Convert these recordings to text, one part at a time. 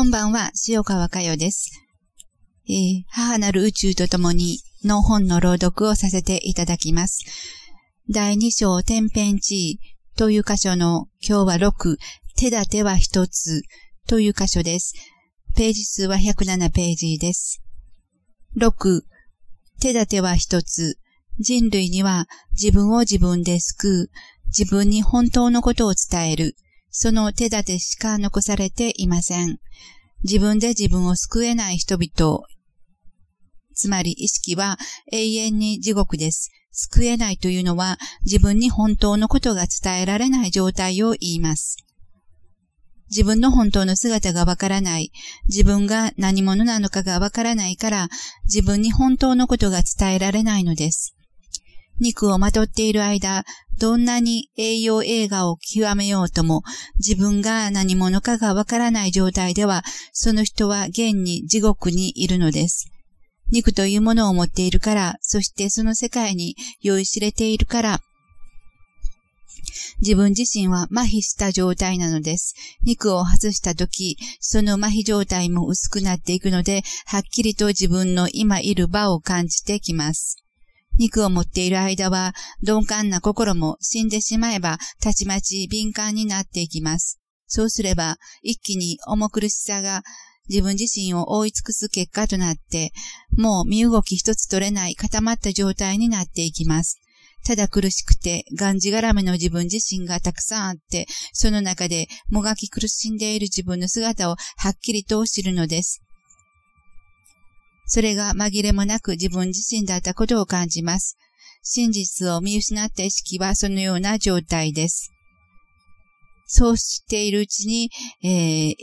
こんばんは、塩川佳代です。えー、母なる宇宙と共にの本の朗読をさせていただきます。第2章天変地異という箇所の今日は6、手立ては一つという箇所です。ページ数は107ページです。6、手立ては一つ。人類には自分を自分で救う、自分に本当のことを伝える、その手立てしか残されていません。自分で自分を救えない人々、つまり意識は永遠に地獄です。救えないというのは自分に本当のことが伝えられない状態を言います。自分の本当の姿がわからない、自分が何者なのかがわからないから、自分に本当のことが伝えられないのです。肉をまとっている間、どんなに栄養映画を極めようとも、自分が何者かがわからない状態では、その人は現に地獄にいるのです。肉というものを持っているから、そしてその世界に酔いしれているから、自分自身は麻痺した状態なのです。肉を外した時、その麻痺状態も薄くなっていくので、はっきりと自分の今いる場を感じてきます。肉を持っている間は、鈍感な心も死んでしまえば、たちまち敏感になっていきます。そうすれば、一気に重苦しさが自分自身を覆い尽くす結果となって、もう身動き一つ取れない固まった状態になっていきます。ただ苦しくて、がんじがらめの自分自身がたくさんあって、その中でもがき苦しんでいる自分の姿をはっきりと知るのです。それが紛れもなく自分自身だったことを感じます。真実を見失った意識はそのような状態です。そうしているうちに、えー、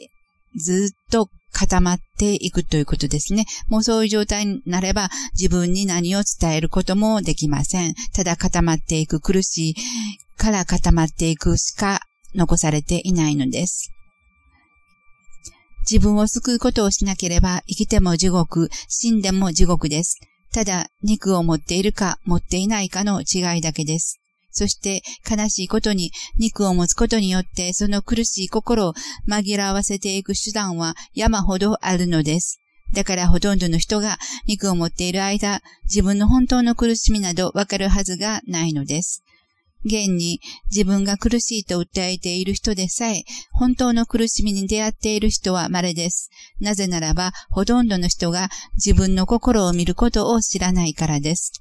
ずっと固まっていくということですね。もうそういう状態になれば自分に何を伝えることもできません。ただ固まっていく苦しいから固まっていくしか残されていないのです。自分を救うことをしなければ生きても地獄、死んでも地獄です。ただ肉を持っているか持っていないかの違いだけです。そして悲しいことに肉を持つことによってその苦しい心を紛らわせていく手段は山ほどあるのです。だからほとんどの人が肉を持っている間、自分の本当の苦しみなどわかるはずがないのです。現に自分が苦しいと訴えている人でさえ、本当の苦しみに出会っている人は稀です。なぜならば、ほとんどの人が自分の心を見ることを知らないからです。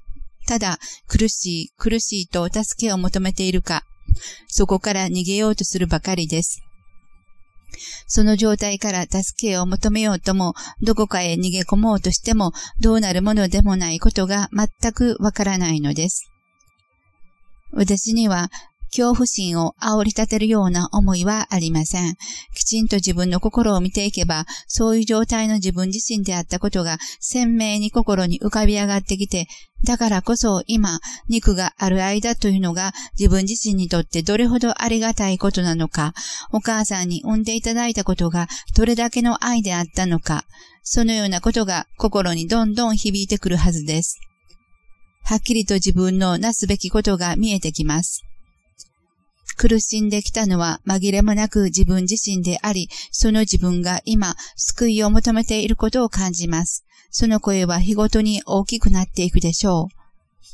ただ、苦しい、苦しいと助けを求めているか、そこから逃げようとするばかりです。その状態から助けを求めようとも、どこかへ逃げ込もうとしても、どうなるものでもないことが全くわからないのです。私には恐怖心を煽り立てるような思いはありません。きちんと自分の心を見ていけば、そういう状態の自分自身であったことが鮮明に心に浮かび上がってきて、だからこそ今、肉がある間というのが自分自身にとってどれほどありがたいことなのか、お母さんに産んでいただいたことがどれだけの愛であったのか、そのようなことが心にどんどん響いてくるはずです。はっきりと自分のなすべきことが見えてきます。苦しんできたのは紛れもなく自分自身であり、その自分が今、救いを求めていることを感じます。その声は日ごとに大きくなっていくでしょう。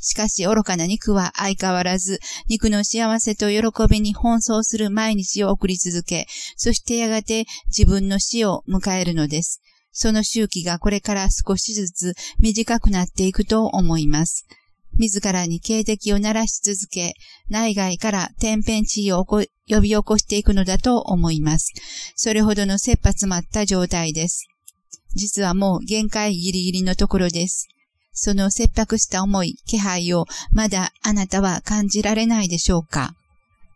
しかし愚かな肉は相変わらず、肉の幸せと喜びに奔走する毎日を送り続け、そしてやがて自分の死を迎えるのです。その周期がこれから少しずつ短くなっていくと思います。自らに警笛を鳴らし続け、内外から天変地異を呼び起こしていくのだと思います。それほどの切羽詰まった状態です。実はもう限界ギリギリのところです。その切迫した思い、気配をまだあなたは感じられないでしょうか？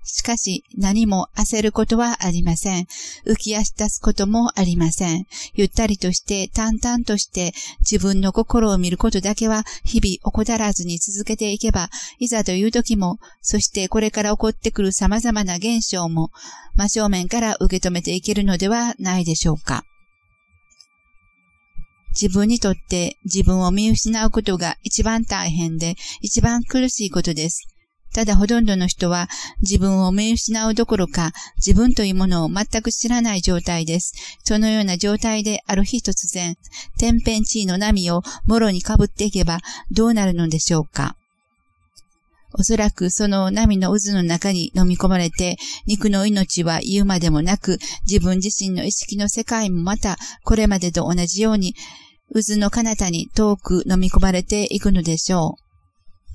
しかし何も焦ることはありません。浮き足立つこともありません。ゆったりとして淡々として自分の心を見ることだけは日々怠らずに続けていけば、いざという時も、そしてこれから起こってくる様々な現象も真正面から受け止めていけるのではないでしょうか。自分にとって自分を見失うことが一番大変で一番苦しいことです。ただほとんどの人は自分を見失うどころか自分というものを全く知らない状態です。そのような状態である日突然、天変地異の波をもろに被っていけばどうなるのでしょうかおそらくその波の渦の中に飲み込まれて、肉の命は言うまでもなく、自分自身の意識の世界もまたこれまでと同じように、渦の彼方に遠く飲み込まれていくのでしょう。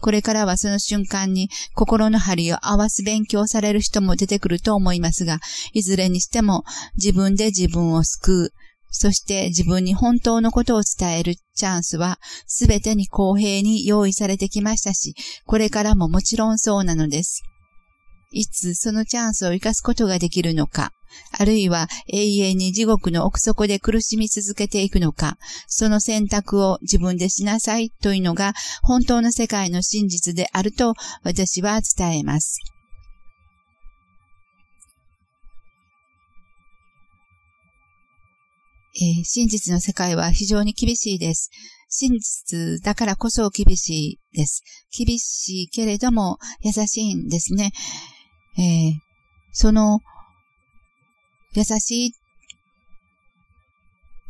これからはその瞬間に心の針を合わす勉強される人も出てくると思いますが、いずれにしても自分で自分を救う、そして自分に本当のことを伝えるチャンスは全てに公平に用意されてきましたし、これからももちろんそうなのです。いつそのチャンスを生かすことができるのか、あるいは永遠に地獄の奥底で苦しみ続けていくのか、その選択を自分でしなさいというのが本当の世界の真実であると私は伝えます。えー、真実の世界は非常に厳しいです。真実だからこそ厳しいです。厳しいけれども優しいんですね。えー、その優しいっ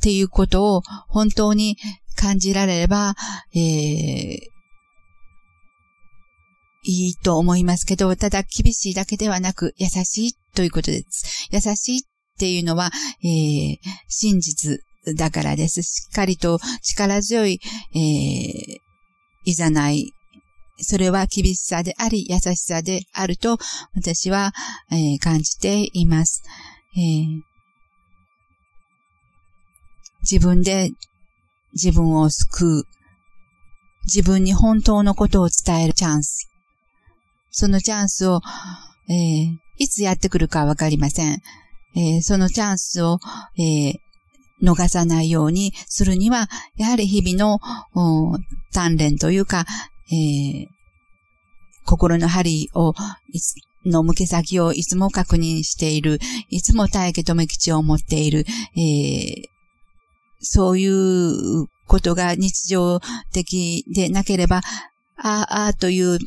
ていうことを本当に感じられれば、えー、いいと思いますけど、ただ厳しいだけではなく優しいということです。優しいっていうのは、えー、真実だからです。しっかりと力強い、えー、いざない、それは厳しさであり、優しさであると、私は、えー、感じています、えー。自分で自分を救う。自分に本当のことを伝えるチャンス。そのチャンスを、えー、いつやってくるかわかりません。えー、そのチャンスを、えー、逃さないようにするには、やはり日々の鍛錬というか、えー、心の針を、の向け先をいつも確認している、いつも体系止め口を持っている、えー、そういうことが日常的でなければ、ああ、ああという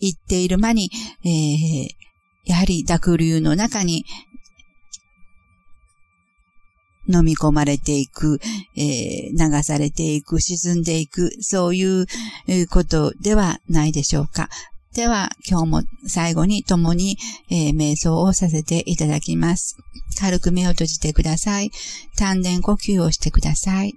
言っている間に、えー、やはり濁流の中に飲み込まれていく、流されていく、沈んでいく、そういうことではないでしょうか。では、今日も最後に共に、えー、瞑想をさせていただきます。軽く目を閉じてください。丹田呼吸をしてください。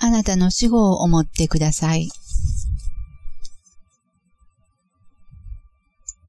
あなたの死後を思ってください。